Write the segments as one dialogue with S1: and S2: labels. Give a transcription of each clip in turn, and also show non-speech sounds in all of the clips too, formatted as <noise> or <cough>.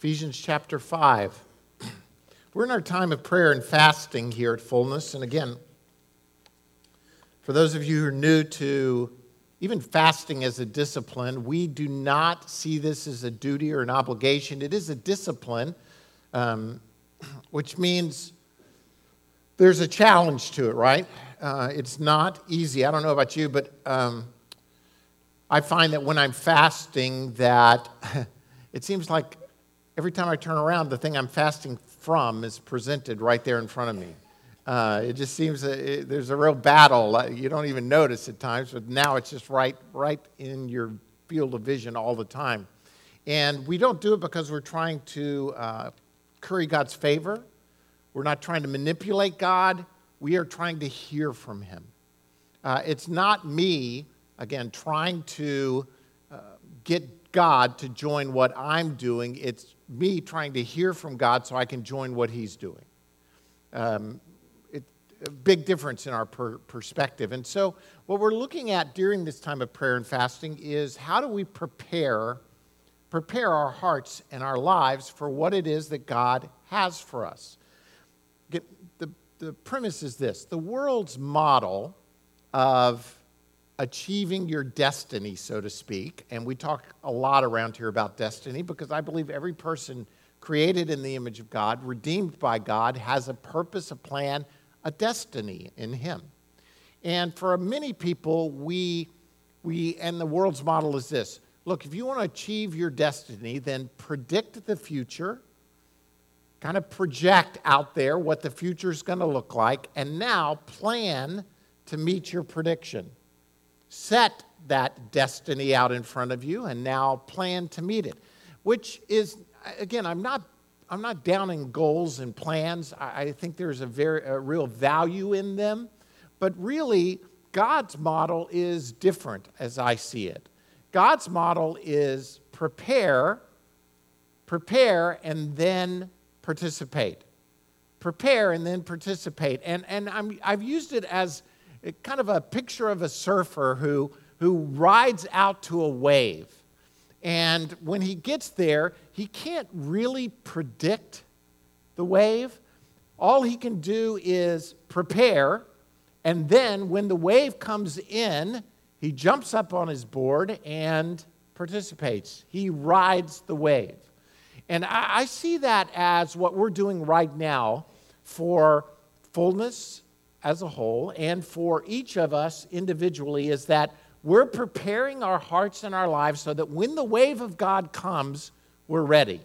S1: Ephesians chapter 5. We're in our time of prayer and fasting here at Fullness. And again, for those of you who are new to even fasting as a discipline, we do not see this as a duty or an obligation. It is a discipline, um, <clears throat> which means there's a challenge to it, right? Uh, it's not easy. I don't know about you, but um, I find that when I'm fasting, that <laughs> it seems like every time I turn around, the thing I'm fasting from is presented right there in front of me. Uh, it just seems it, there's a real battle. You don't even notice at times, but now it's just right, right in your field of vision all the time. And we don't do it because we're trying to uh, curry God's favor. We're not trying to manipulate God. We are trying to hear from Him. Uh, it's not me again, trying to uh, get God to join what I'm doing. It's me trying to hear from God so I can join what He's doing. Um, it, a big difference in our per- perspective. And so, what we're looking at during this time of prayer and fasting is how do we prepare, prepare our hearts and our lives for what it is that God has for us. Get, the, the premise is this the world's model of achieving your destiny, so to speak. And we talk a lot around here about destiny because I believe every person created in the image of God, redeemed by God, has a purpose, a plan, a destiny in Him. And for many people, we, we and the world's model is this look, if you want to achieve your destiny, then predict the future, kind of project out there what the future is going to look like, and now plan to meet your prediction set that destiny out in front of you and now plan to meet it. Which is, again, I'm not, I'm not downing goals and plans. I, I think there's a, very, a real value in them. But really, God's model is different as I see it. God's model is prepare, prepare, and then participate. Prepare and then participate. And, and I'm, I've used it as kind of a picture of a surfer who, who rides out to a wave. And when he gets there, he can't really predict the wave. All he can do is prepare. And then when the wave comes in, he jumps up on his board and participates. He rides the wave. And I, I see that as what we're doing right now for fullness as a whole and for each of us individually is that we're preparing our hearts and our lives so that when the wave of God comes, we're ready.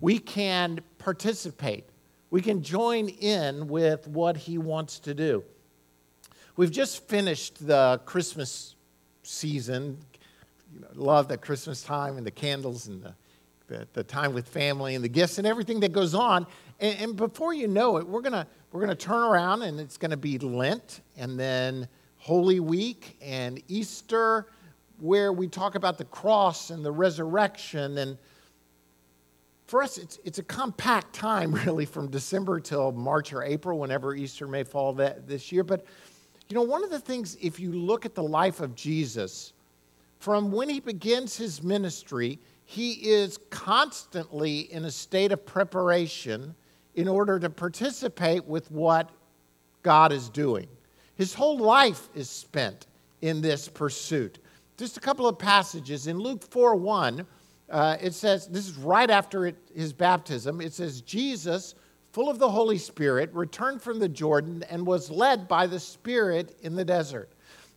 S1: We can participate, we can join in with what He wants to do. We've just finished the Christmas season. You know, love the Christmas time and the candles and the, the, the, time with family and the gifts and everything that goes on. And, and before you know it, we're going to we're going to turn around and it's going to be Lent and then Holy Week and Easter, where we talk about the cross and the resurrection. And for us, it's, it's a compact time, <laughs> really, from December till March or April, whenever Easter may fall that, this year. But, you know, one of the things, if you look at the life of Jesus, from when he begins his ministry, he is constantly in a state of preparation in order to participate with what God is doing. His whole life is spent in this pursuit. Just a couple of passages. In Luke 4 1, uh, it says, this is right after it, his baptism, it says, Jesus, full of the Holy Spirit, returned from the Jordan and was led by the Spirit in the desert.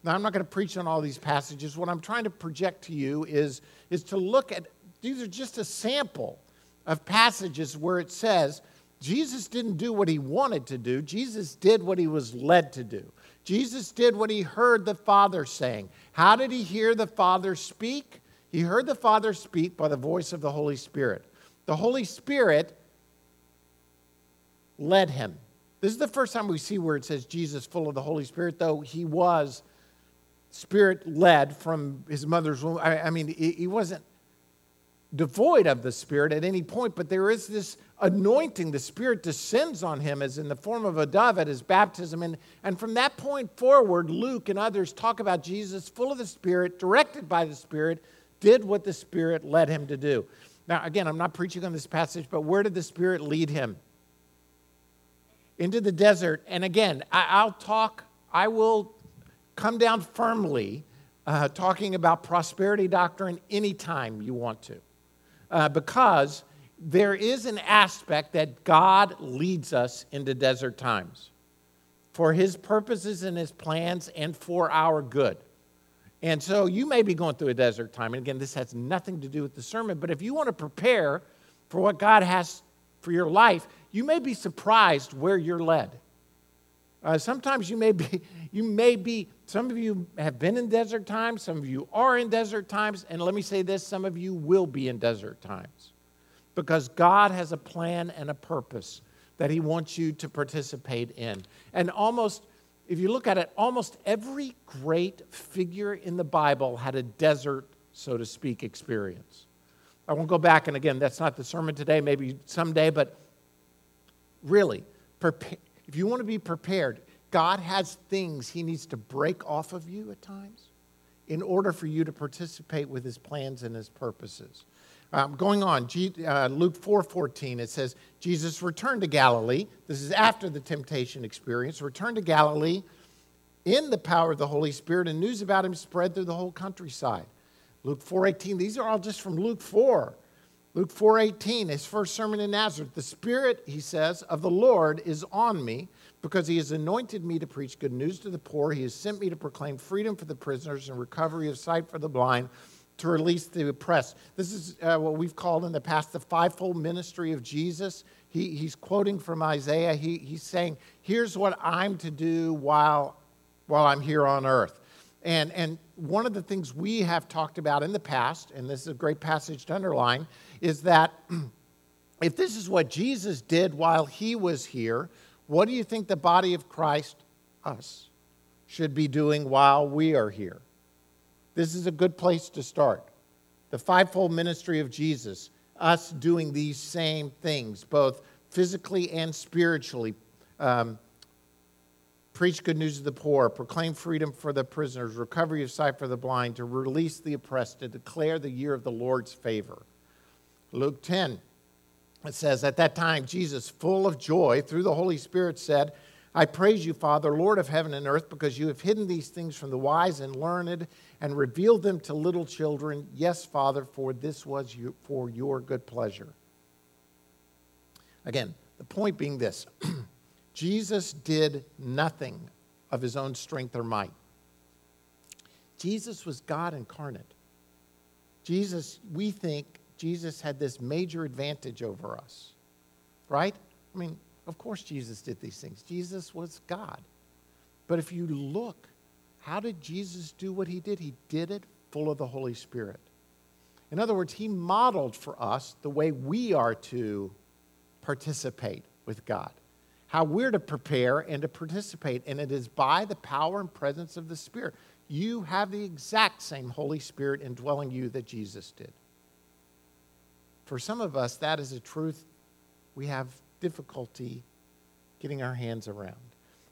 S1: Now, I'm not going to preach on all these passages. What I'm trying to project to you is, is to look at, these are just a sample of passages where it says, Jesus didn't do what he wanted to do, Jesus did what he was led to do. Jesus did what he heard the Father saying. How did he hear the Father speak? He heard the Father speak by the voice of the Holy Spirit. The Holy Spirit led him. This is the first time we see where it says Jesus full of the Holy Spirit, though he was spirit led from his mother's womb. I, mean, he wasn't devoid of the Spirit at any point, but there is this anointing. The Spirit descends on him as in the form of a dove at his baptism. And, and from that point forward, Luke and others talk about Jesus full of the Spirit, directed by the Spirit, did what the Spirit led him to do. Now, again, I'm not preaching on this passage, but where did the Spirit lead him? Into the desert. And again, I, will talk, I will come down firmly uh, talking about prosperity doctrine anytime you want to. Uh, because there is an aspect that God leads us into desert times for his purposes and his plans and for our good. And so you may be going through a desert time. And again, this has nothing to do with the sermon, but if you want to prepare for what God has for your life, you may be surprised where you're led. Uh, sometimes you may be, <laughs> you may be, some of you have been in desert times, some of you are in desert times, and let me say this some of you will be in desert times because God has a plan and a purpose that He wants you to participate in. And almost, if you look at it, almost every great figure in the Bible had a desert, so to speak, experience. I won't go back, and again, that's not the sermon today, maybe someday, but really, prepare, if you want to be prepared, God has things He needs to break off of you at times in order for you to participate with His plans and His purposes. Um, going on, G, uh, Luke 4 14, it says, Jesus returned to Galilee. This is after the temptation experience. Returned to Galilee in the power of the Holy Spirit, and news about him spread through the whole countryside. Luke 4:18. These are all just from Luke 4. Luke 4:18, his first sermon in Nazareth. The Spirit, he says, of the Lord is on me because he has anointed me to preach good news to the poor. He has sent me to proclaim freedom for the prisoners and recovery of sight for the blind, to release the oppressed. This is uh, what we've called in the past the fivefold ministry of Jesus. He, he's quoting from Isaiah. He, he's saying, Here's what I'm to do while, while I'm here on earth. And, and one of the things we have talked about in the past, and this is a great passage to underline, is that <clears throat> if this is what Jesus did while he was here, what do you think the body of Christ, us, should be doing while we are here? This is a good place to start. The fivefold ministry of Jesus, us doing these same things, both physically and spiritually. Um, preach good news to the poor, proclaim freedom for the prisoners, recovery of sight for the blind, to release the oppressed, to declare the year of the Lord's favor. Luke 10, it says, At that time, Jesus, full of joy through the Holy Spirit, said, I praise you, Father, Lord of heaven and earth, because you have hidden these things from the wise and learned and revealed them to little children. Yes, Father, for this was you, for your good pleasure. Again, the point being this <clears throat> Jesus did nothing of his own strength or might. Jesus was God incarnate. Jesus, we think Jesus had this major advantage over us, right? I mean, of course, Jesus did these things. Jesus was God. But if you look, how did Jesus do what he did? He did it full of the Holy Spirit. In other words, he modeled for us the way we are to participate with God how we're to prepare and to participate, and it is by the power and presence of the Spirit. You have the exact same Holy Spirit indwelling you that Jesus did. For some of us, that is a truth we have difficulty getting our hands around.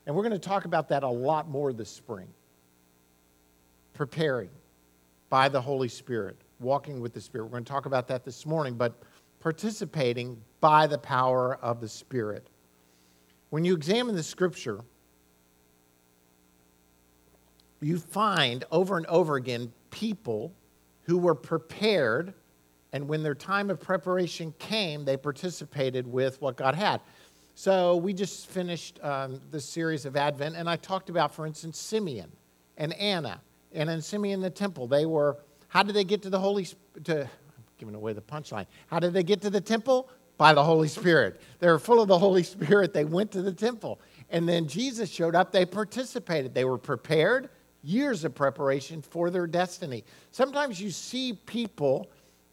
S1: And we're going to talk about that a lot more this spring. Preparing by the Holy Spirit, walking with the Spirit. We're going to talk about that this morning, but participating by the power of the Spirit. When you examine the scripture, you find over and over again people who were prepared, and when their time of preparation came, they participated with what God had. So we just finished um, the series of Advent, and I talked about, for instance, Simeon and Anna, and in Simeon the temple, they were. How did they get to the Holy? To I'm giving away the punchline. How did they get to the temple? By the Holy Spirit. They were full of the Holy Spirit. They went to the temple. And then Jesus showed up. They participated. They were prepared, years of preparation for their destiny. Sometimes you see people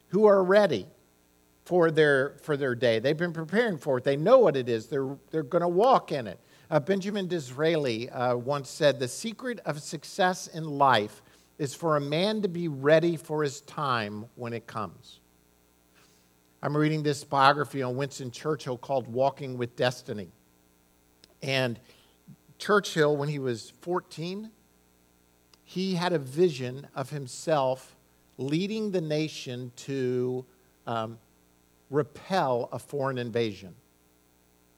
S1: who are ready for their, for their day. They've been preparing for it. They know what it is. They're, they're going to walk in it. Uh, Benjamin Disraeli uh, once said, The secret of success in life is for a man to be ready for his time when it comes. I'm reading this biography on Winston Churchill called Walking with Destiny. And Churchill, when he was 14, he had a vision of himself leading the nation to um, repel a foreign invasion.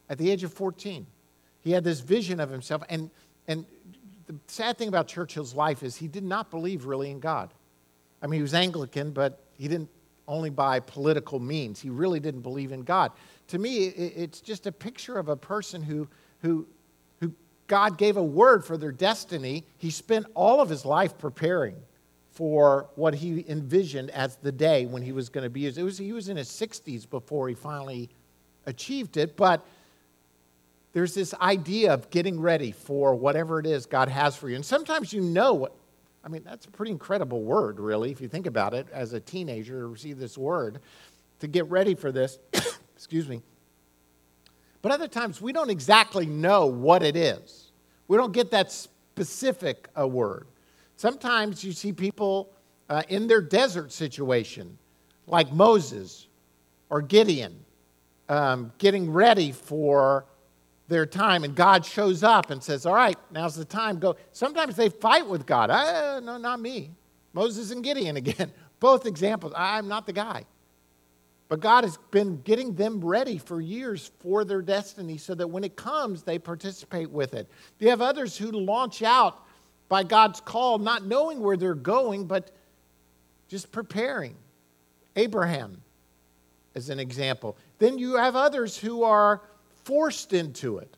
S1: At the age of 14, he had this vision of himself. And, and the sad thing about Churchill's life is he did not believe really in God. I mean, he was Anglican, but he didn't only by political means. He really didn't believe in God. To me, it's just a picture of a person who, who, who God gave a word for their destiny. He spent all of his life preparing for what he envisioned as the day when he was going to be used. It was, he was in his 60s before he finally achieved it, but there's this idea of getting ready for whatever it is God has for you. And sometimes you know what, I mean, that's a pretty incredible word, really, if you think about it, as a teenager to receive this word, to get ready for this. <coughs> Excuse me. But other times we don't exactly know what it is. We don't get that specific a word. Sometimes you see people uh, in their desert situation, like Moses or Gideon, um, getting ready for their time, and God shows up and says, All right, now's the time, go. Sometimes they fight with God. Uh, no, not me. Moses and Gideon <laughs> again. Both examples. I'm not the guy. But God has been getting them ready for years for their destiny so that when it comes, they participate with it. You have others who launch out by God's call, not knowing where they're going, but just preparing. Abraham, as an example. Then you have others who are forced into it.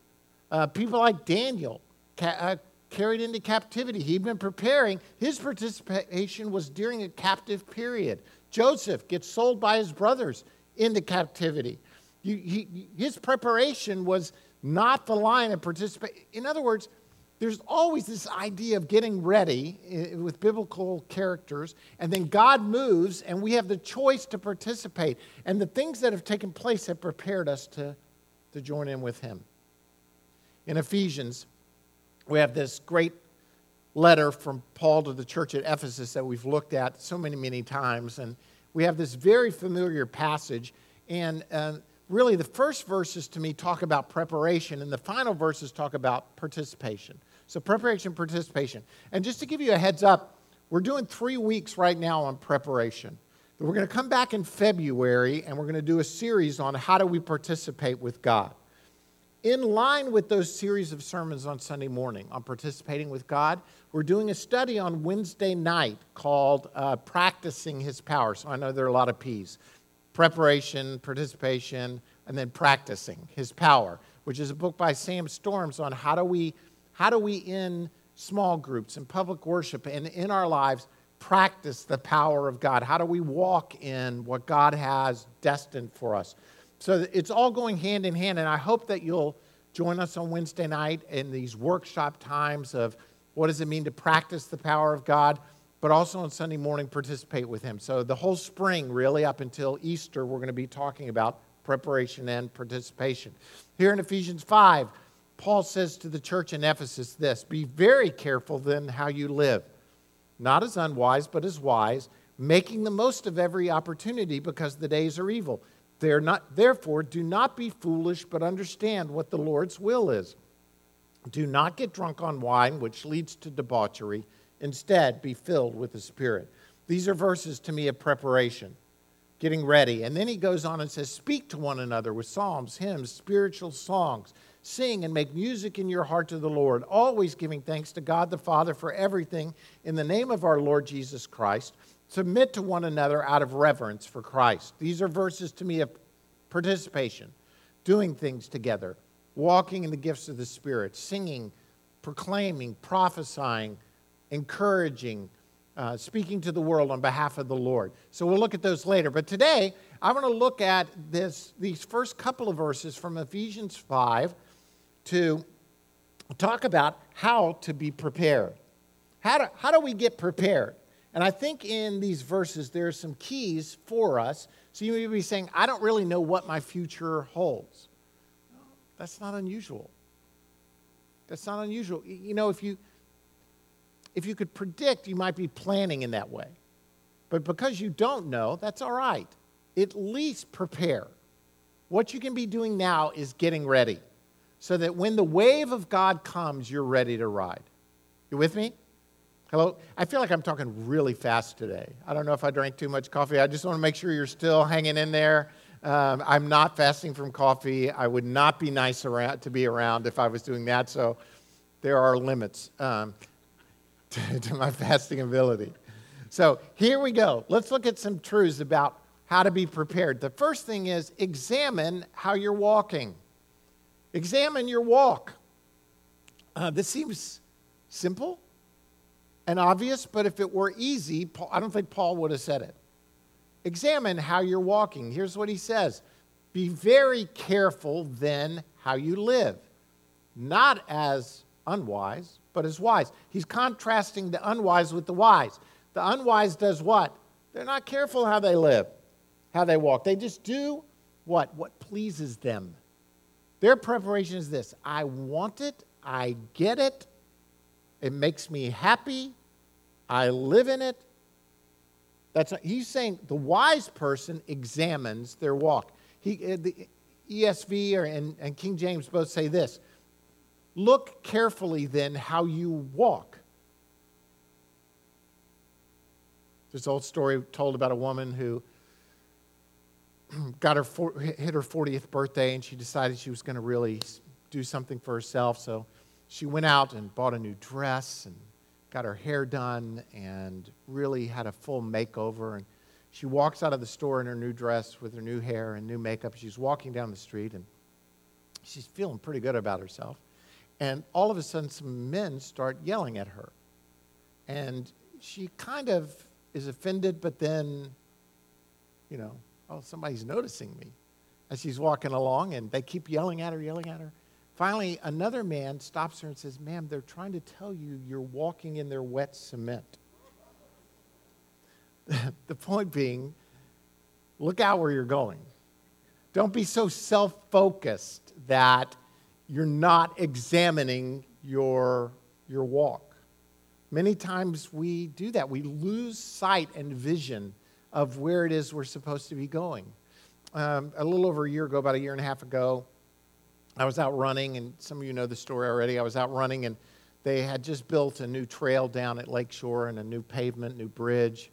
S1: Uh, people like Daniel, ca- uh, carried into captivity. He'd been preparing. His participation was during a captive period. Joseph gets sold by his brothers into captivity. He, his preparation was not the line of participation. In other words, there's always this idea of getting ready eh, with biblical characters, and then God moves, and we have the choice to participate. And the things that have taken place have prepared us to, to join in with Him. In Ephesians, we have this great letter from Paul to the church at Ephesus that we've looked at so many, many times. And we have this very familiar passage. And uh, really, the first verses to me talk about preparation, and the final verses talk about participation. So, preparation, participation. And just to give you a heads up, we're doing three weeks right now on preparation. We're going to come back in February and we're going to do a series on how do we participate with God. In line with those series of sermons on Sunday morning on participating with God, we're doing a study on Wednesday night called uh, Practicing His Power. So I know there are a lot of P's preparation, participation, and then practicing His Power, which is a book by Sam Storms on how do we how do we, in small groups and public worship and in our lives, practice the power of God? How do we walk in what God has destined for us? So it's all going hand in hand, and I hope that you'll join us on Wednesday night in these workshop times of what does it mean to practice the power of God, but also on Sunday morning participate with Him. So the whole spring, really, up until Easter, we're going to be talking about preparation and participation. Here in Ephesians 5, Paul says to the church in Ephesus this Be very careful then how you live, not as unwise, but as wise, making the most of every opportunity because the days are evil. Not, therefore, do not be foolish, but understand what the Lord's will is. Do not get drunk on wine, which leads to debauchery. Instead, be filled with the Spirit. These are verses to me of preparation, getting ready. And then he goes on and says, Speak to one another with psalms, hymns, spiritual songs Sing and make music in your heart to the Lord, always giving thanks to God the Father for everything in the name of our Lord Jesus Christ. Submit to one another out of reverence for Christ. These are verses to me of participation, doing things together, walking in the gifts of the Spirit, singing, proclaiming, prophesying, encouraging, uh, speaking to the world on behalf of the Lord. So we'll look at those later. But today, I want to look at this, these first couple of verses from Ephesians 5 to talk about how to be prepared. How do, how do we get prepared? And I think in these verses, there are some keys for us. So you may be saying, I don't really know what my future holds. That's not unusual. That's not unusual. You know, if you, if you could predict, you might be planning in that way. But because you don't know, that's all right. At least prepare. What you can be doing now is getting ready so that when the wave of God comes, you're ready to ride. You with me? Hello? I feel like I'm talking really fast today. I don't know if I drank too much coffee. I just want to make sure you're still hanging in there. Um, I'm not fasting from coffee. I would not be nice around, to be around if I was doing that. So there are limits um, <laughs> to, to my fasting ability. So here we go. Let's look at some truths about how to be prepared. The first thing is examine how you're walking. Examine your walk. Uh, this seems simple and obvious, but if it were easy, Paul, I don't think Paul would have said it. Examine how you're walking. Here's what he says Be very careful then how you live, not as unwise, but as wise. He's contrasting the unwise with the wise. The unwise does what? They're not careful how they live, how they walk. They just do what? What pleases them. Their preparation is this I want it, I get it, it makes me happy, I live in it. That's he's saying the wise person examines their walk. He, uh, the ESV or, and, and King James both say this Look carefully then how you walk. This old story told about a woman who <clears throat> got her hit her 40th birthday and she decided she was going to really do something for herself. So she went out and bought a new dress and got her hair done and really had a full makeover. And she walks out of the store in her new dress with her new hair and new makeup. She's walking down the street and she's feeling pretty good about herself. And all of a sudden, some men start yelling at her. And she kind of is offended, but then, you know, oh, somebody's noticing me as she's walking along, and they keep yelling at her, yelling at her. Finally, another man stops her and says, Ma'am, they're trying to tell you you're walking in their wet cement. <laughs> the point being, look out where you're going. Don't be so self focused that you're not examining your, your walk. Many times we do that. We lose sight and vision of where it is we're supposed to be going. Um, a little over a year ago, about a year and a half ago, I was out running, and some of you know the story already. I was out running, and they had just built a new trail down at Lakeshore and a new pavement, new bridge,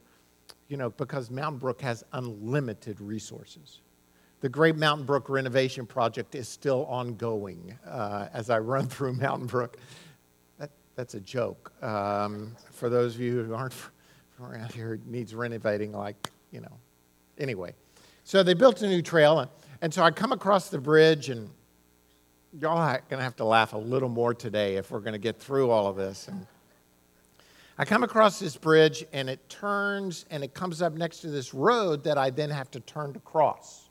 S1: you know, because Mountain Brook has unlimited resources the Great Mountain Brook renovation project is still ongoing uh, as I run <laughs> through Mountain Brook. That, that's a joke. Um, for those of you who aren't from <laughs> around here, it needs renovating, like, you know. Anyway, so they built a new trail, and, and so I come across the bridge, and y'all are going to have to laugh a little more today if we're going to get through all of this. And I come across this bridge, and it turns, and it comes up next to this road that I then have to turn to cross.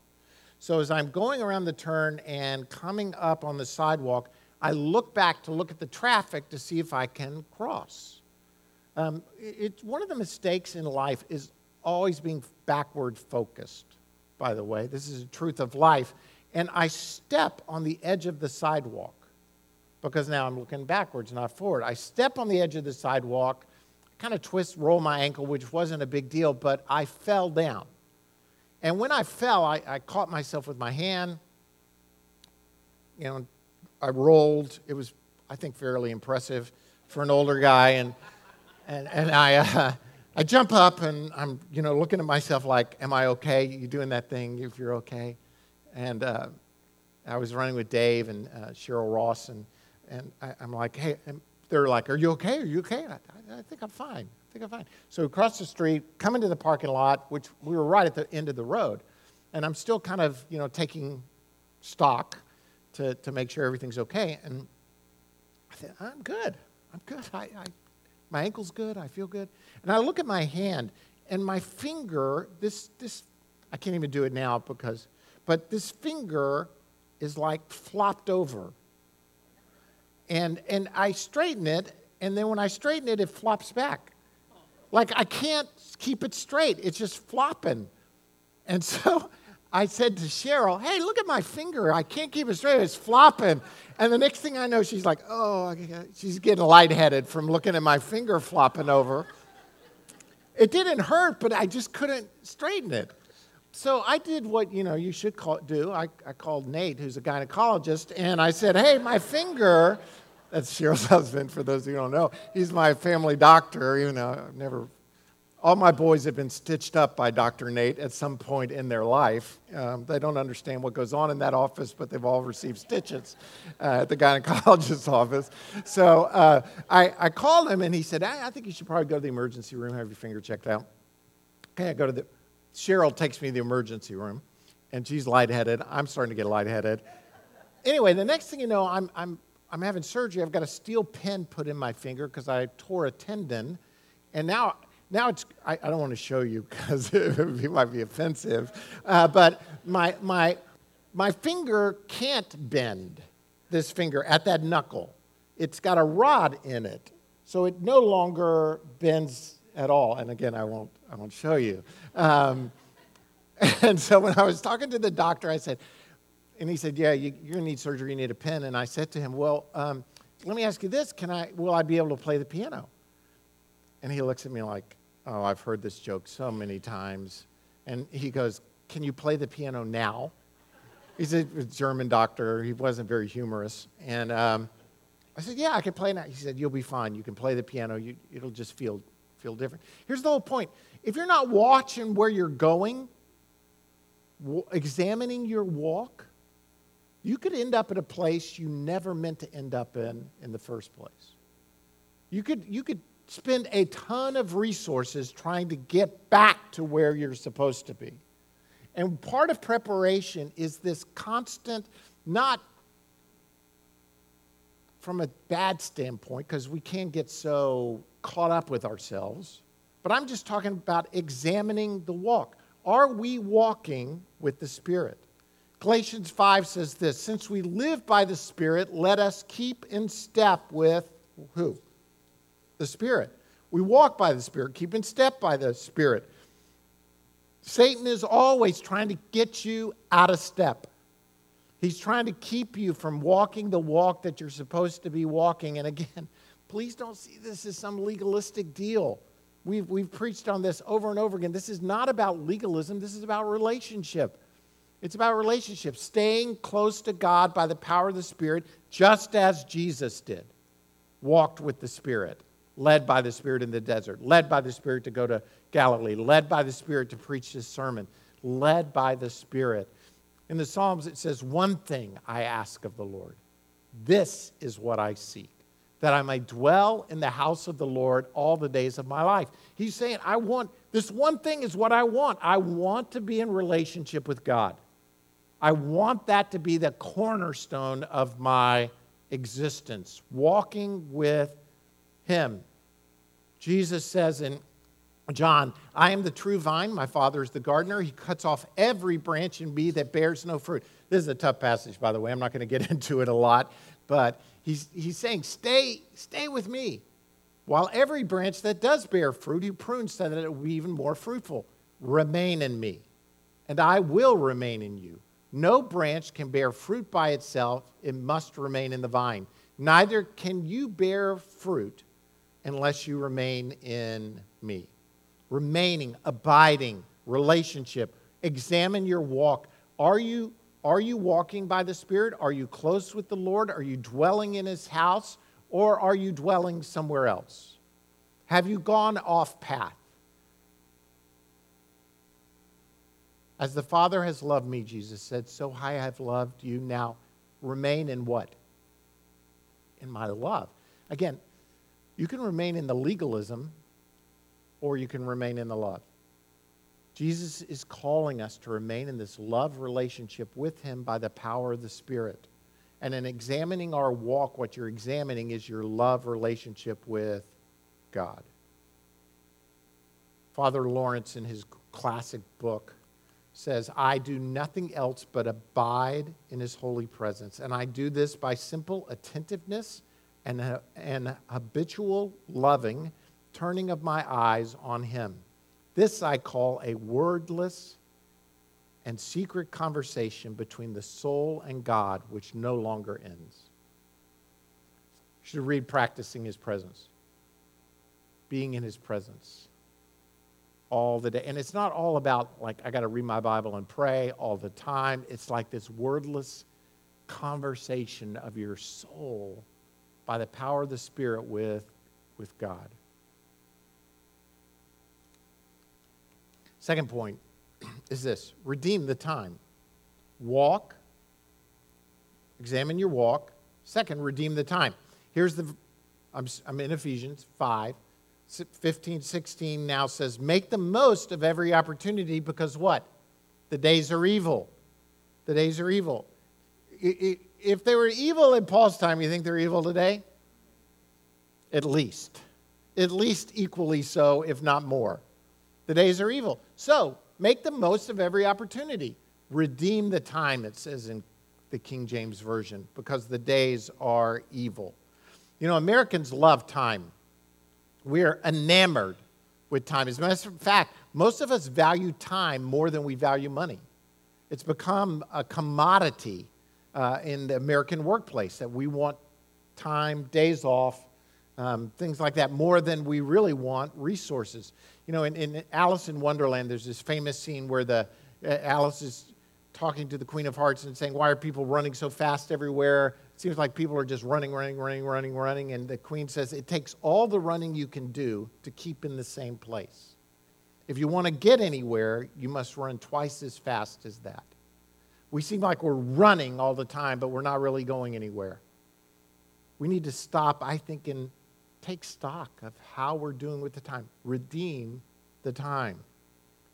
S1: So as I'm going around the turn and coming up on the sidewalk, I look back to look at the traffic to see if I can cross. Um, it, one of the mistakes in life is always being backward focused, by the way. This is a truth of life. And I step on the edge of the sidewalk because now I'm looking backwards, not forward. I step on the edge of the sidewalk, kind of twist, roll my ankle, which wasn't a big deal, but I fell down. And when I fell, I, I caught myself with my hand. You know, I rolled. It was, I think, fairly impressive for an older guy. And, and, and I, uh, I jump up and I'm, you know, looking at myself like, am I okay? You doing that thing if you're okay? And uh, I was running with Dave and uh, Cheryl Ross, and, and I, am like, hey, they're like, are you okay? Are you okay? I, I think I'm fine. I think I'm fine. So across the street, come into the parking lot, which we were right at the end of the road, and I'm still kind of, you know, taking stock to, to make sure everything's okay. And I said, I'm good. I'm good. I, I, my ankle's good. I feel good. And I look at my hand, and my finger, this, this, I can't even do it now because, but this finger is like flopped over. And, and I straighten it, and then when I straighten it, it flops back. Like I can't keep it straight. It's just flopping. And <laughs> so I said to Cheryl, hey, look at my finger. I can't keep it straight. It's flopping. And the next thing I know, she's like, oh, uh, she's getting lightheaded from looking at my finger flopping over. It didn't hurt, but I just couldn't straighten it. So I did what you know you should call, do. I, I called Nate, who's a gynecologist, and I said, "Hey, my finger that's Cheryl's <laughs> husband, for those who don't know. He's my family doctor, even though I've never all my boys have been stitched up by Dr. Nate at some point in their life. Um, they don't understand what goes on in that office, but they've all received stitches uh, at the gynecologist's <laughs> office. So uh, I, I, called him and he said, I think you should probably go to the emergency room, have your finger checked out. Okay, I go to the, Cheryl takes me to the emergency room and she's lightheaded. I'm starting to get lightheaded. Anyway, the next thing you know, I'm, I'm, I'm having surgery. I've got a steel pin put in my finger because I tore a tendon. And now now it's, I, I don't want to show you because <laughs> it might be offensive, uh, but my, my, my finger can't bend this finger at that knuckle. It's got a rod in it, so it no longer bends at all. And again, I won't, I won't show you. Um, <laughs> and so when I was talking to the doctor, I said, and he said, "Yeah, you, are gonna need surgery. You need a pin." And I said to him, "Well, um, let me ask you this: Can I? Will I be able to play the piano?" And he looks at me like, Oh, I've heard this joke so many times. And he goes, Can you play the piano now? He's a German doctor. He wasn't very humorous. And um, I said, Yeah, I can play now. He said, You'll be fine. You can play the piano. You, it'll just feel, feel different. Here's the whole point if you're not watching where you're going, w- examining your walk, you could end up at a place you never meant to end up in in the first place. You could, you could spend a ton of resources trying to get back to where you're supposed to be. And part of preparation is this constant, not from a bad standpoint, because we can get so caught up with ourselves, but I'm just talking about examining the walk. Are we walking with the Spirit? Galatians 5 says this Since we live by the Spirit, let us keep in step with who? The Spirit. We walk by the Spirit, keep in step by the Spirit. Satan is always trying to get you out of step. He's trying to keep you from walking the walk that you're supposed to be walking. And again, <laughs> please don't see this as some legalistic deal. We've, we've preached on this over and over again. This is not about legalism, this is about relationship. It's about relationship, staying close to God by the power of the Spirit, just as Jesus did, walked with the Spirit led by the Spirit in the desert, led by the Spirit to go to Galilee, led by the Spirit to preach this sermon, led by the Spirit. In the Psalms, it says, One thing I ask of the Lord. This is what I seek, that I may dwell in the house of the Lord all the days of my life. He's saying, I want, this one thing is what I want. I want to be in relationship with God. I want that to be the cornerstone of my existence, walking with him. Jesus says in John, I am the true vine, my Father is the gardener. He cuts off every branch in me that bears no fruit. This is a tough passage, by the way. I'm not going to get <laughs> into it a lot, but he's, he's saying, stay, stay with me. While every branch that does bear fruit, he prunes so that it will be even more fruitful. Remain in me, and I will remain in you. No branch can bear fruit by itself, it must remain in the vine. Neither can you bear fruit unless you remain in me. Remaining, abiding, relationship. Examine your walk. Are you, are you walking by the Spirit? Are you close with the Lord? Are you dwelling in His house? Or are you dwelling somewhere else? Have you gone off path? As the Father has loved me, Jesus said, so high I have loved you. Now remain in what? In my love. Again, you can remain in the legalism or you can remain in the love. Jesus is calling us to remain in this love relationship with Him by the power of the Spirit. And in examining our walk, what you're examining is your love relationship with God. Father Lawrence, in his classic book, says, I do nothing else but abide in His holy presence. And I do this by simple attentiveness and an habitual loving turning of my eyes on him. This I call a wordless and secret conversation between the soul and God, which no longer ends. You should read Practicing His Presence, being in His presence all the day. And it's not all about, like, I got to read my Bible and pray all the time. It's like this wordless conversation of your soul by the power of the Spirit with, with God. Second point <clears throat> is this redeem the time. Walk, examine your walk. Second, redeem the time. Here's the, I'm, I'm in Ephesians 5. 15, 16 now says, Make the most of every opportunity because what? The days are evil. The days are evil. If they were evil in Paul's time, you think they're evil today? At least. At least equally so, if not more. The days are evil. So make the most of every opportunity. Redeem the time, it says in the King James Version, because the days are evil. You know, Americans love time. We're enamored with time. As a matter of fact, most of us value time more than we value money. It's become a commodity uh, in the American workplace that we want time, days off, um, things like that, more than we really want resources. You know, in, in Alice in Wonderland, there's this famous scene where the uh, Alice is talking to the Queen of Hearts and saying, Why are people running so fast everywhere? It seems like people are just running, running, running, running, running. And the Queen says, It takes all the running you can do to keep in the same place. If you want to get anywhere, you must run twice as fast as that. We seem like we're running all the time, but we're not really going anywhere. We need to stop, I think, and take stock of how we're doing with the time. Redeem the time.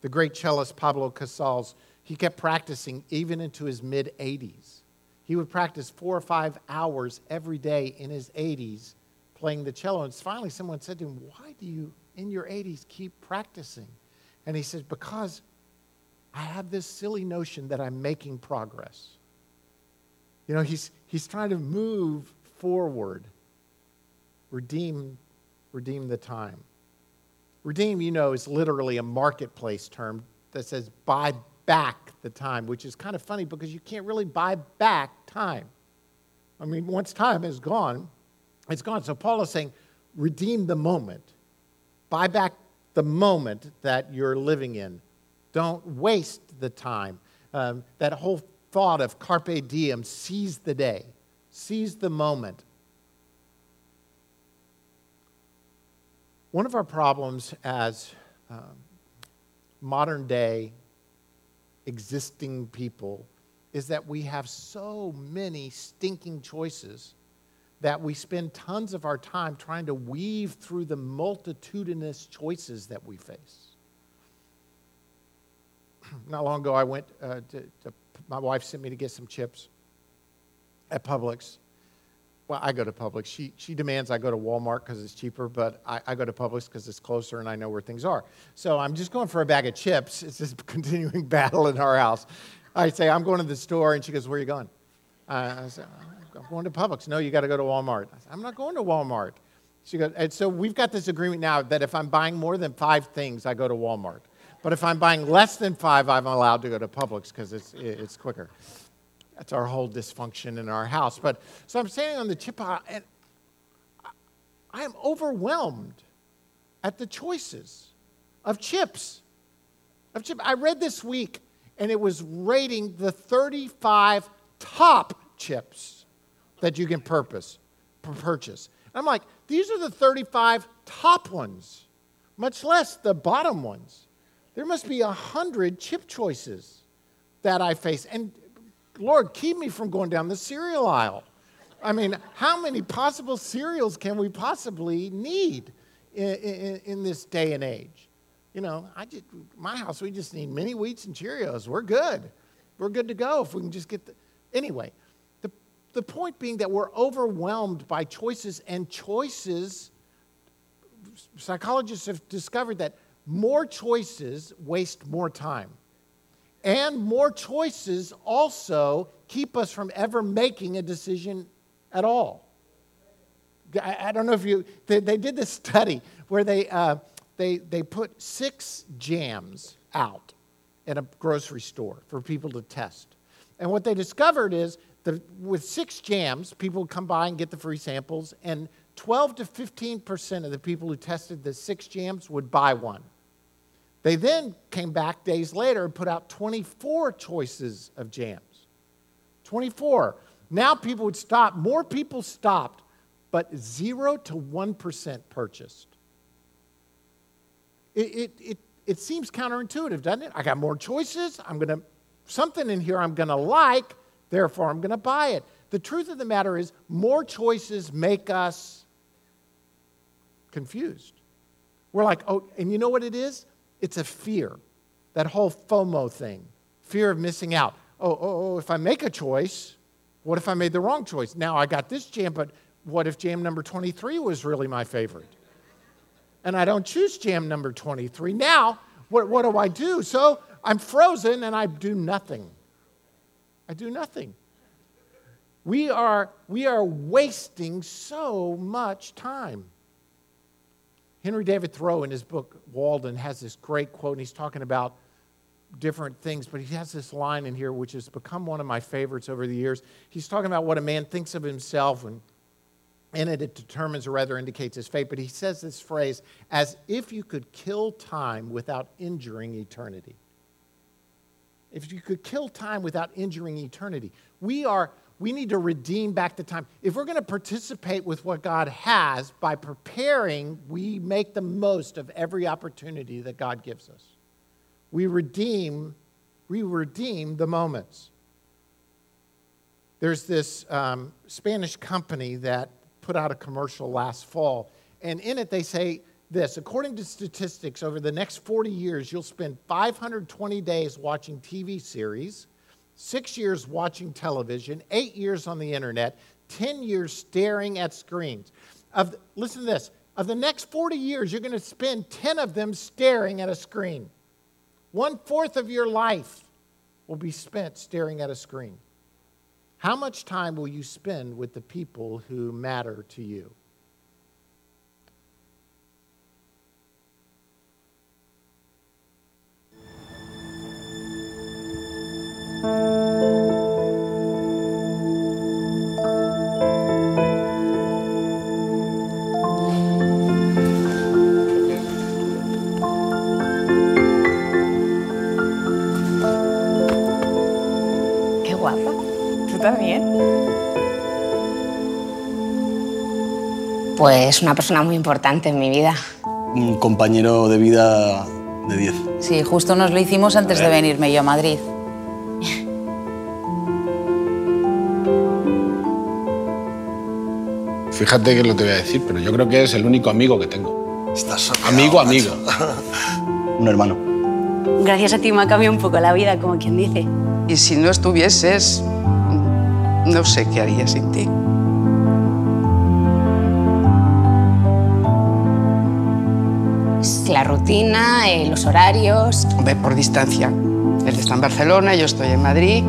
S1: The great cellist Pablo Casals he kept practicing even into his mid 80s. He would practice four or five hours every day in his 80s playing the cello. And finally, someone said to him, Why do you, in your 80s, keep practicing? And he said, Because I have this silly notion that I'm making progress. You know, he's, he's trying to move forward, redeem, redeem the time. Redeem, you know, is literally a marketplace term that says buy back the time, which is kind of funny because you can't really buy back time. I mean, once time is gone, it's gone. So Paul is saying, redeem the moment, buy back the moment that you're living in. Don't waste the time. Um, that whole thought of carpe diem, seize the day, seize the moment. One of our problems as um, modern day existing people is that we have so many stinking choices that we spend tons of our time trying to weave through the multitudinous choices that we face. <clears throat> Not long ago, I went uh, to, to, my wife sent me to get some chips at Publix well, I go to Publix. She, she demands I go to Walmart because it's cheaper, but I, I go to Publix because it's closer and I know where things are. So I'm just going for a bag of chips. <laughs> It's this <laughs> continuing battle in our house. I say, I'm going to the store, and she goes, Where are you going? Uh, I say, I'm going to Publix. No, you got to go to Walmart. I say, I'm not going to Walmart. She goes, and so we've got this agreement now that if I'm buying more than five things, I go to Walmart. But if I'm buying less than five, I'm allowed to go to Publix because it's, it's quicker. That's our whole dysfunction in our house. But so I'm standing on the chip aisle, and I am overwhelmed at the choices of chips. Of chip. I read this week, and it was rating the 35 top chips that you can purpose, purchase. I'm like, these are the 35 top ones, much less the bottom ones. There must be a hundred chip choices that I face. And Lord, keep me from going down the cereal aisle. I mean, how many possible cereals can we possibly need in, in, in, this day and age? You know, I just, my house, we just need mini wheats and Cheerios. We're good. We're good to go if we can just get the. Anyway, the, the point being that we're overwhelmed by choices, and choices, psychologists have discovered that more choices waste more time. And more choices also keep us from ever making a decision at all. I, I don't know if you, they, they, did this study where they, uh, they, they put six jams out in a grocery store for people to test. And what they discovered is that with six jams, people come by and get the free samples, and 12 to 15% of the people who tested the six jams would buy one. They then came back days later and put out 24 choices of jams. 24. Now people would stop, more people stopped, but 0 to 1% purchased. It, it, it, it seems counterintuitive, doesn't it? I got more choices. I'm going to, something in here I'm going to like, therefore I'm going to buy it. The truth of the matter is, more choices make us confused. We're like, oh, and you know what it is? It's a fear. That whole FOMO thing, fear of missing out. Oh, oh, oh, if I make a choice, what if I made the wrong choice? Now I got this jam, but what if jam number 23 was really my favorite? And I don't choose jam number 23. Now, what, what do I do? So I'm frozen and I do nothing. I do nothing. We are, we are wasting so much time. Henry David Thoreau, in his book Walden, has this great quote, and he's talking about different things, but he has this line in here which has become one of my favorites over the years. He's talking about what a man thinks of himself, and in it, it determines or rather indicates his fate. But he says this phrase as if you could kill time without injuring eternity. If you could kill time without injuring eternity. We are we need to redeem back the time. If we're going to participate with what God has by preparing, we make the most of every opportunity that God gives us. We redeem, we redeem the moments. There's this um, Spanish company that put out a commercial last fall, and in it they say this according to statistics, over the next 40 years, you'll spend 520 days watching TV series six years watching television, eight years on the internet, 10 years staring at screens. Of, listen to this of the next 40 years, you're going to spend 10 of them staring at a screen. One fourth of your life will be spent staring at a screen. How much time will you spend with the people who matter to you?
S2: Qué guapa. ¿Tú también?
S3: Pues una persona muy importante en mi vida.
S4: Un compañero de vida de 10.
S2: Sí, justo nos lo hicimos antes de venirme yo a Madrid.
S5: Fíjate que lo te voy a decir, pero yo creo que es el único amigo que tengo.
S4: Estás
S5: Amigo,
S4: macho.
S5: amigo. <laughs>
S4: Un hermano.
S6: Gracias a ti me ha cambiado un poco la vida, como quien dice.
S7: Y si no estuvieses, no sé qué haría sin ti.
S3: La rutina, eh, los horarios.
S7: Ve por distancia. Él está en Barcelona, yo estoy en Madrid.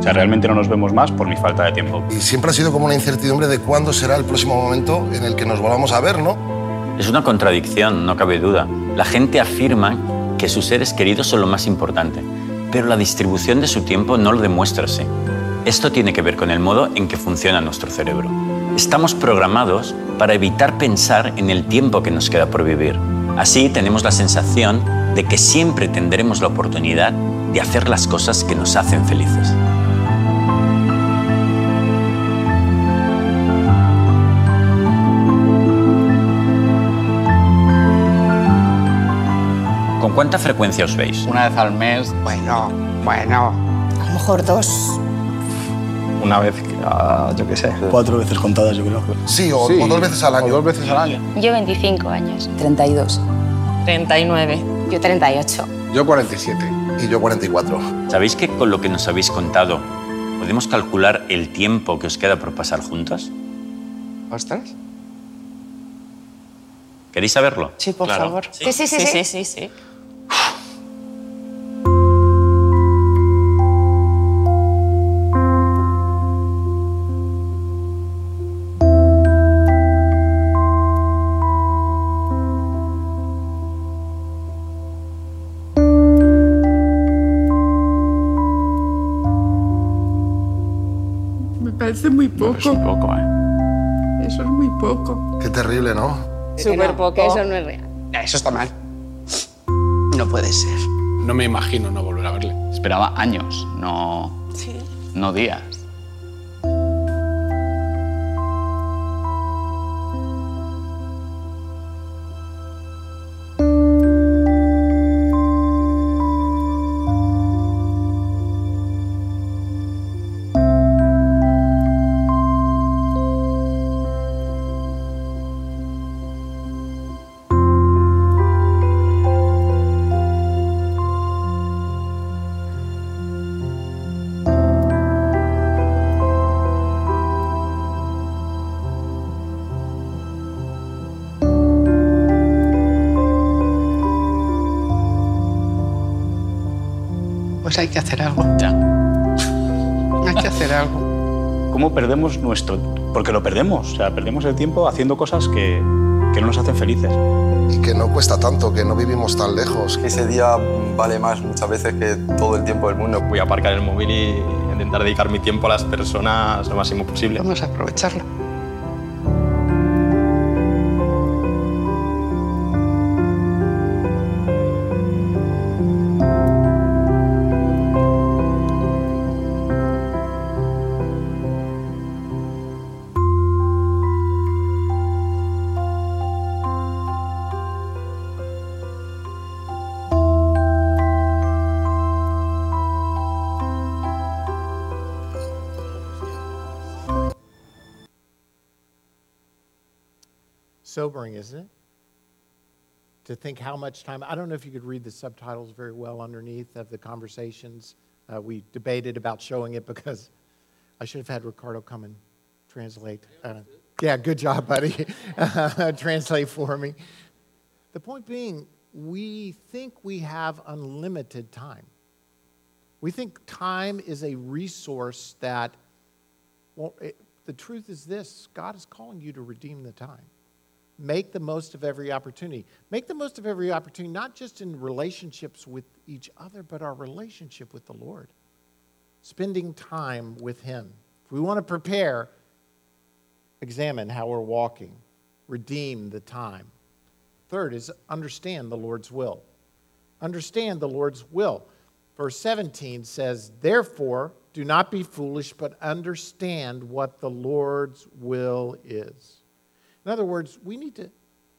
S8: O sea, realmente no nos vemos más por mi falta de tiempo.
S9: Y siempre ha sido como una incertidumbre de cuándo será el próximo momento en el que nos volvamos a ver, ¿no?
S10: Es una contradicción, no cabe duda. La gente afirma que sus seres queridos son lo más importante, pero la distribución de su tiempo no lo demuestra así. Esto tiene que ver con el modo en que funciona nuestro cerebro. Estamos programados para evitar pensar en el tiempo que nos queda por vivir. Así tenemos la sensación de que siempre tendremos la oportunidad de hacer las cosas que nos hacen felices. ¿Con cuánta frecuencia os veis?
S8: Una vez al mes,
S7: Bueno, bueno.
S3: A lo mejor dos.
S8: una vez, ah, yo qué sé.
S4: Cuatro veces contadas, yo creo.
S9: Sí, o,
S5: Sí,
S9: o dos veces al año.
S5: O dos veces al año.
S6: Yo 25 años.
S2: 32.
S6: 39.
S3: Yo 38.
S5: Yo 47.
S9: Y yo 44.
S10: ¿Sabéis que con lo que nos habéis contado podemos calcular el tiempo que os queda por pasar juntos?
S7: ¿Ostras?
S10: ¿Queréis saberlo?
S7: Sí, por favor.
S3: Sí, sí, sí. sí.
S6: sí, sí, sí.
S7: Muy.
S8: Es un poco, ¿eh?
S7: Eso es muy poco.
S9: Qué terrible, ¿no?
S6: Súper poco.
S3: Eso no es real.
S7: Eso está mal. No puede ser.
S5: No me imagino no volver a verle.
S8: Esperaba años, no, no días.
S7: Hay que hacer algo.
S8: Ya. <laughs>
S7: Hay que hacer algo.
S11: ¿Cómo perdemos nuestro...? Porque lo perdemos, o sea, perdemos el tiempo haciendo cosas que, que no nos hacen felices.
S9: Y que no cuesta tanto, que no vivimos tan lejos.
S12: Ese día vale más muchas veces que todo el tiempo del mundo.
S13: Voy a aparcar el móvil y intentar dedicar mi tiempo a las personas lo máximo posible.
S7: Vamos a aprovecharlo.
S1: To think how much time. I don't know if you could read the subtitles very well underneath of the conversations. Uh, we debated about showing it because I should have had Ricardo come and translate. Uh, yeah, good job, buddy. <laughs> translate for me. The point being, we think we have unlimited time. We think time is a resource that, well, it, the truth is this God is calling you to redeem the time. Make the most of every opportunity. Make the most of every opportunity, not just in relationships with each other, but our relationship with the Lord. Spending time with Him. If we want to prepare, examine how we're walking, redeem the time. Third is understand the Lord's will. Understand the Lord's will. Verse 17 says, Therefore, do not be foolish, but understand what the Lord's will is. In other words, we need to,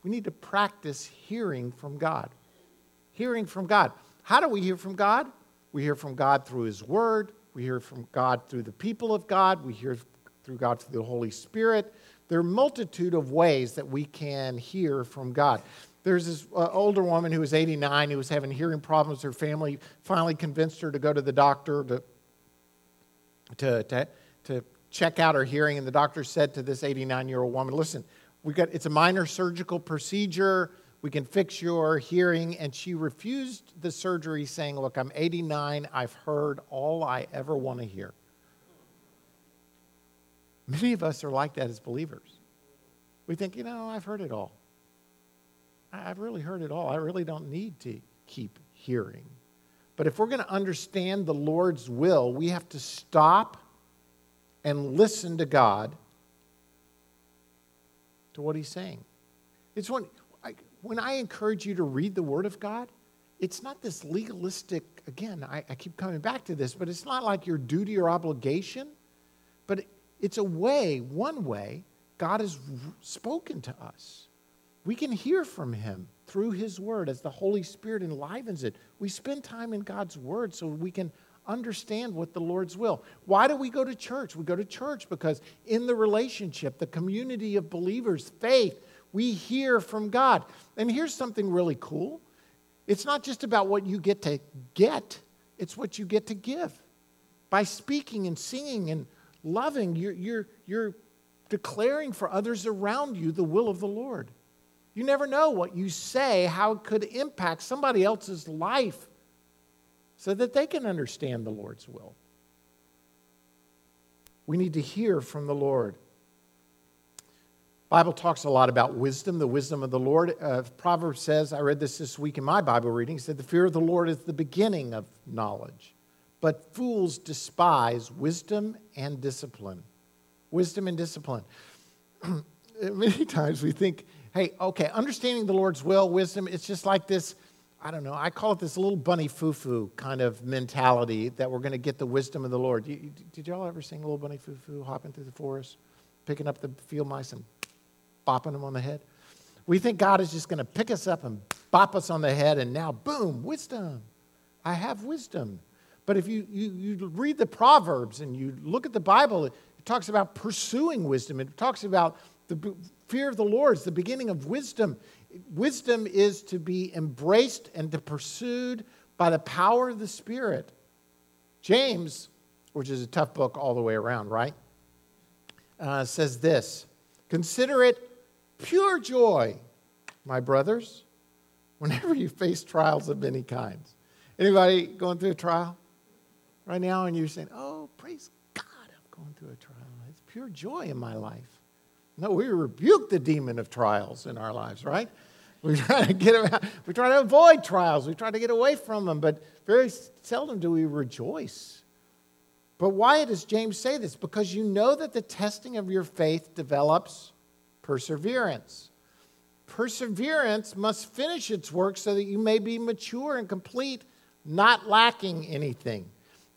S1: we need to practice hearing from God. Hearing from God. How do we hear from God? We hear from God through His Word. We hear from God through the people of God. We hear through God through the Holy Spirit. There are a multitude of ways that we can hear from God. There's this uh, older woman who was 89 who was having hearing problems. Her family finally convinced her to go to the doctor to, to, to, to check out her hearing. And the doctor said to this 89 year old woman, Listen, we got, it's a minor surgical procedure. We can fix your hearing. And she refused the surgery, saying, Look, I'm 89. I've heard all I ever want to hear. Many of us are like that as believers. We think, you know, I've heard it all. I've really heard it all. I really don't need to keep hearing. But if we're going to understand the Lord's will, we have to stop and listen to God to what He's saying. It's when I, when I encourage you to read the Word of God, it's not this legalistic, again, I, I keep coming back to this, but it's not like your duty or obligation, but it's a way, one way, God has spoken to us. We can hear from Him through His Word as the Holy Spirit enlivens it. We spend time in God's Word so we can understand what the Lord's will. Why do we go to church? We go to church because in the relationship, the community of believers, faith, we hear from God. And here's something really cool it's not just about what you get to get, it's what you get to give. By speaking and singing and loving, you're, you're, you're declaring for others around you the will of the Lord. You never know what you say, how it could impact somebody else's life so that they can understand the Lord's will. We need to hear from the Lord. Bible talks a lot about wisdom, the wisdom of the Lord. Uh, Proverbs says, I read this this week in my Bible reading, said the fear of the Lord is the beginning of knowledge. But fools despise wisdom and discipline. Wisdom and discipline. <clears throat> Many times we think, hey, okay, understanding the Lord's will, wisdom, it's just like this, I don't know, I call it this little bunny foo foo kind of mentality that we're going to get the wisdom of the Lord. Did y'all ever sing Little Bunny Foo Foo hopping through the forest, picking up the field mice and bopping them on the head? We think God is just going to pick us up and bop us on the head, and now, boom, wisdom. I have wisdom. But if you, you, you read the Proverbs and you look at the Bible, it, it talks about pursuing wisdom. It talks about the fear of the Lord is the beginning of wisdom. Wisdom is to be embraced and to pursued by the power of the Spirit. James, which is a tough book all the way around, right? Uh, says this Consider it pure joy, my brothers, whenever you face trials of many kinds. Anybody going through a trial? right now and you're saying, oh, praise God, I'm going through a trial. It's pure joy in my life. No, we rebuke the demon of trials in our lives, right? We try to get around, we try to avoid trials. We try to get away from them, but very seldom do we rejoice. But why does James say this? Because you know that the testing of your faith develops perseverance. Perseverance must finish its work so that you may be mature and complete, not lacking anything.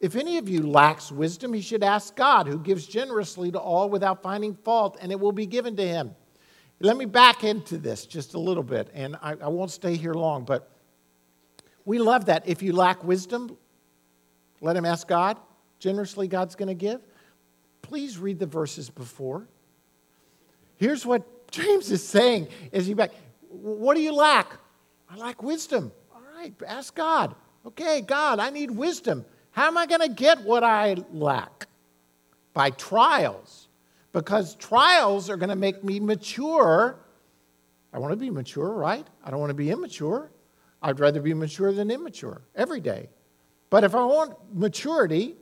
S1: If any of you lacks wisdom, he should ask God, who gives generously to all without finding fault, and it will be given to him. Let me back into this just a little bit, and I, I won't stay here long, but we love that. If you lack wisdom, let him ask God. Generously, God's going to give. Please read the verses before. Here's what James is saying as he back. What do you lack? I lack wisdom. All right, ask God. Okay, God, I need wisdom. How am I going to get what I lack? By trials because trials are going to make me mature. I want to be mature, right? I don't want to be immature. I'd rather be mature than immature every day. But if I want maturity,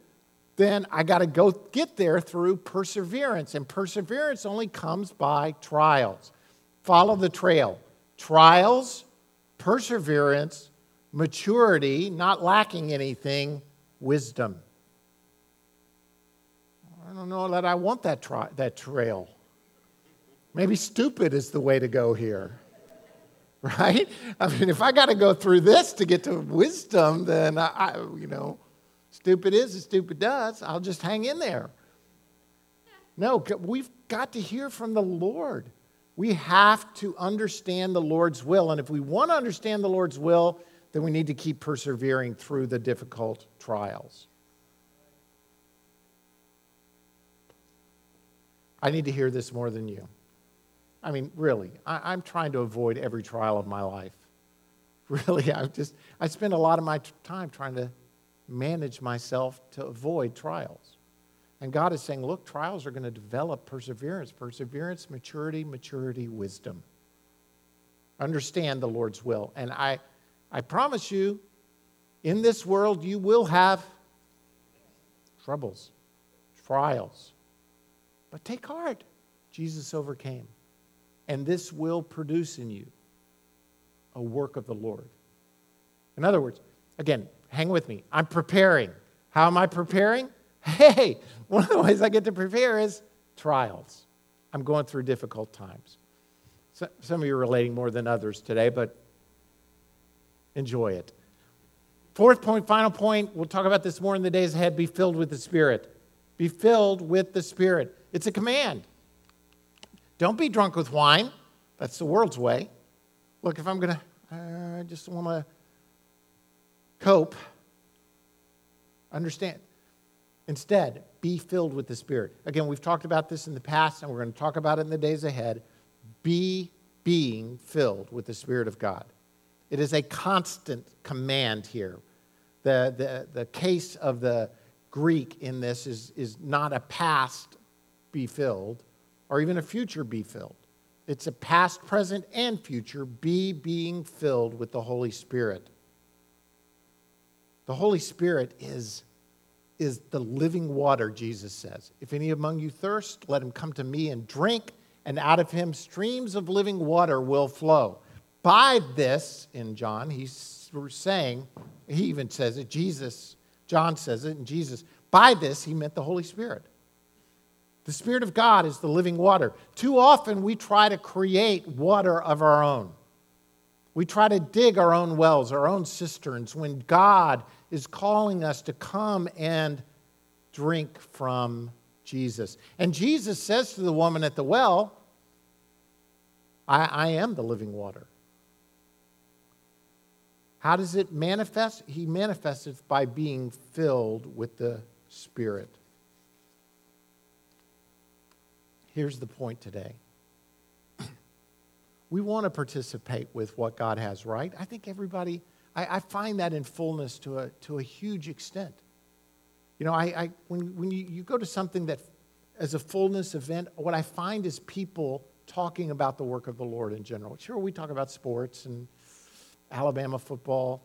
S1: then I got to go get there through perseverance. And perseverance only comes by trials. Follow the trail. Trials, perseverance, maturity, not lacking anything, wisdom. I don't know that I want that, that trail. Maybe stupid is the way to go here. <laughs> Right? I mean, if I got to go through this to get to wisdom, then I, I, you know, stupid is as stupid does. I'll just hang in there. No, we've got to hear from the Lord. We have to understand the Lord's will. And if we want to understand the Lord's will, then we need to keep persevering through the difficult trials. I need to hear this more than you. I mean, really, I, am trying to avoid every trial of my life. <laughs> Really, I just I spend a lot of my t- time trying to manage myself to avoid trials. And God is saying, look, trials are going to develop perseverance, perseverance, maturity, maturity, wisdom. Understand the Lord's will. And I, I promise you, in this world, you will have troubles, trials. But take heart, Jesus overcame. And this will produce in you a work of the Lord. In other words, again, hang with me. I'm preparing. How am I preparing? <laughs> Hey, one of the ways I get to prepare is trials. I'm going through difficult times. So, some of you are relating more than others today, but enjoy it. Fourth point, final point, we'll talk about this more in the days ahead be filled with the Spirit. Be filled with the Spirit. It's a command. Don't be drunk with wine. That's the world's way. Look, if I'm going to, uh, I just want to cope, understand. Instead, be filled with the Spirit. Again, we've talked about this in the past, and we're going to talk about it in the days ahead. Be being filled with the Spirit of God. It is a constant command here. The, the, the case of the Greek in this is, is not a past be filled or even a future be filled. It's a past, present, and future be being filled with the Holy Spirit. The Holy Spirit is, is the living water, Jesus says. If any among you thirst, let him come to me and drink, and out of him streams of living water will flow. By this, in John, he's saying, he even says it, Jesus John says it, and Jesus, by this, he meant the Holy Spirit. The Spirit of God is the living water. Too often, we try to create water of our own. We try to dig our own wells, our own cisterns, when God is calling us to come and drink from Jesus. And Jesus says to the woman at the well, I, I am the living water. How does it manifest? He manifests it by being filled with the Spirit. Here's the point today. <clears throat> We want to participate with what God has, right? I think everybody, I, I find that in fullness to a, to a huge extent. You know, I, I, when, when you, you go to something that, as a fullness event, what I find is people talking about the work of the Lord in general. Sure, we talk about sports and Alabama football,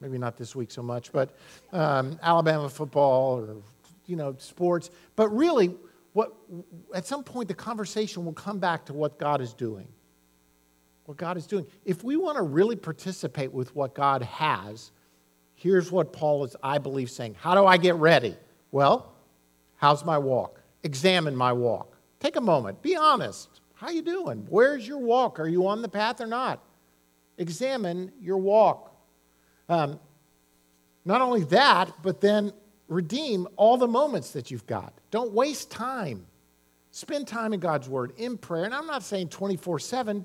S1: maybe not this week so much, but um, Alabama football or, you know, sports. But really, what, at some point, the conversation will come back to what God is doing. What God is doing. If we want to really participate with what God has, here's what Paul is, I believe, saying. How do I get ready? Well, how's my walk? Examine my walk. Take a moment. Be honest. How you doing? Where's your walk? Are you on the path or not? Examine your walk. Um, not only that, but then redeem all the moments that you've got. Don't waste time. Spend time in God's Word, in prayer. And I'm not saying 24 7,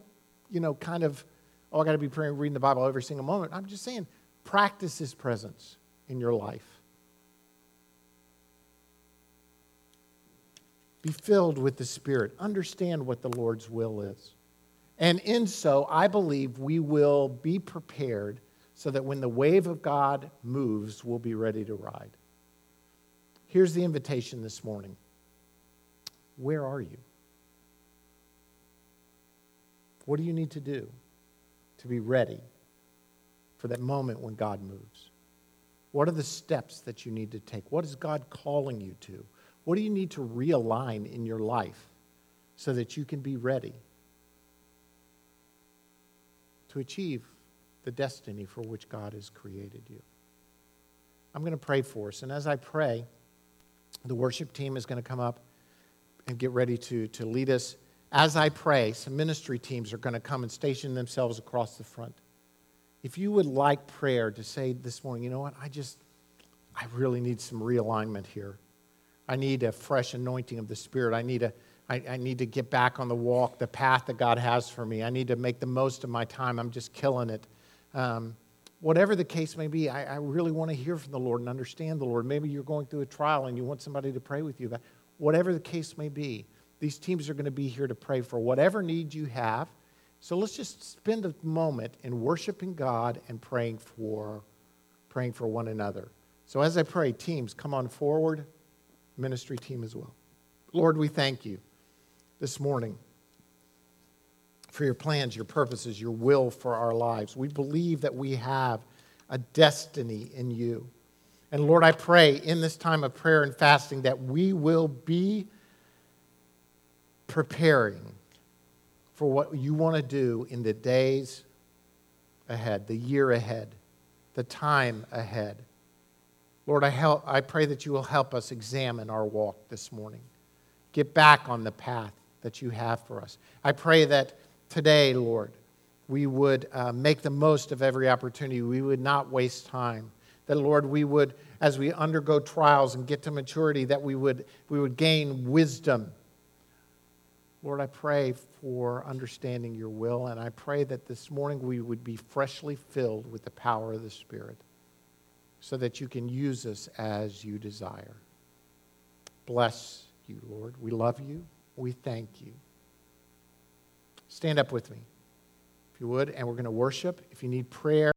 S1: you know, kind of, oh, I got to be praying, reading the Bible every single moment. I'm just saying, practice His presence in your life. Be filled with the Spirit. Understand what the Lord's will is. And in so, I believe we will be prepared so that when the wave of God moves, we'll be ready to ride. Here's the invitation this morning Where are you? What do you need to do to be ready for that moment when God moves? What are the steps that you need to take? What is God calling you to? What do you need to realign in your life so that you can be ready to achieve the destiny for which God has created you? I'm going to pray for us. And as I pray, the worship team is going to come up and get ready to, to lead us. As I pray, some ministry teams are going to come and station themselves across the front. If you would like prayer to say this morning, you know what, I just, I really need some realignment here. I need a fresh anointing of the Spirit. I need, a, I, I need to get back on the walk, the path that God has for me. I need to make the most of my time. I'm just killing it. Um, whatever the case may be, I, I, really want to hear from the Lord and understand the Lord. Maybe you're going through a trial and you want somebody to pray with you about whatever the case may be. These teams are going to be here to pray for whatever need you have. So let's just spend a moment in worshiping God and praying for praying for one another. So as I pray, teams, come on forward ministry team as well. Lord, we thank you this morning for your plans, your purposes, your will for our lives. We believe that we have a destiny in you. And Lord, I pray in this time of prayer and fasting that we will be preparing for what you want to do in the days ahead, the year ahead, the time ahead. Lord, I, help, I pray that you will help us examine our walk this morning. Get back on the path that you have for us. I pray that today, Lord, we would uh, make the most of every opportunity. We would not waste time. That, Lord, we would, as we undergo trials and get to maturity, that we would, we would gain wisdom. Lord, I pray for understanding your will, and I pray that this morning we would be freshly filled with the power of the Spirit so that you can use us as you desire. Bless you, Lord. We love you. We thank you. Stand up with me, if you would, and we're going to worship. If you need prayer,